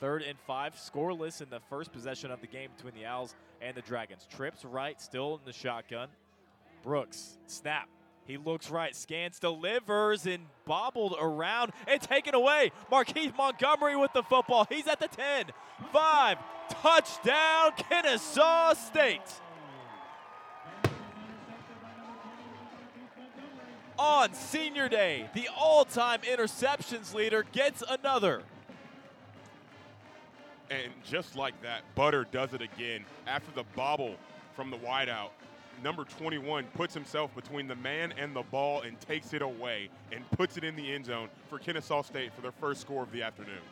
Third and five, scoreless in the first possession of the game between the Owls and the Dragons. Trips right, still in the shotgun. Brooks, snap. He looks right, scans, delivers, and bobbled around and taken away. Markeith Montgomery with the football. He's at the 10. 5. Touchdown, Kennesaw State. On senior day, the all time interceptions leader gets another. And just like that, Butter does it again after the bobble from the wideout. Number 21 puts himself between the man and the ball and takes it away and puts it in the end zone for Kennesaw State for their first score of the afternoon.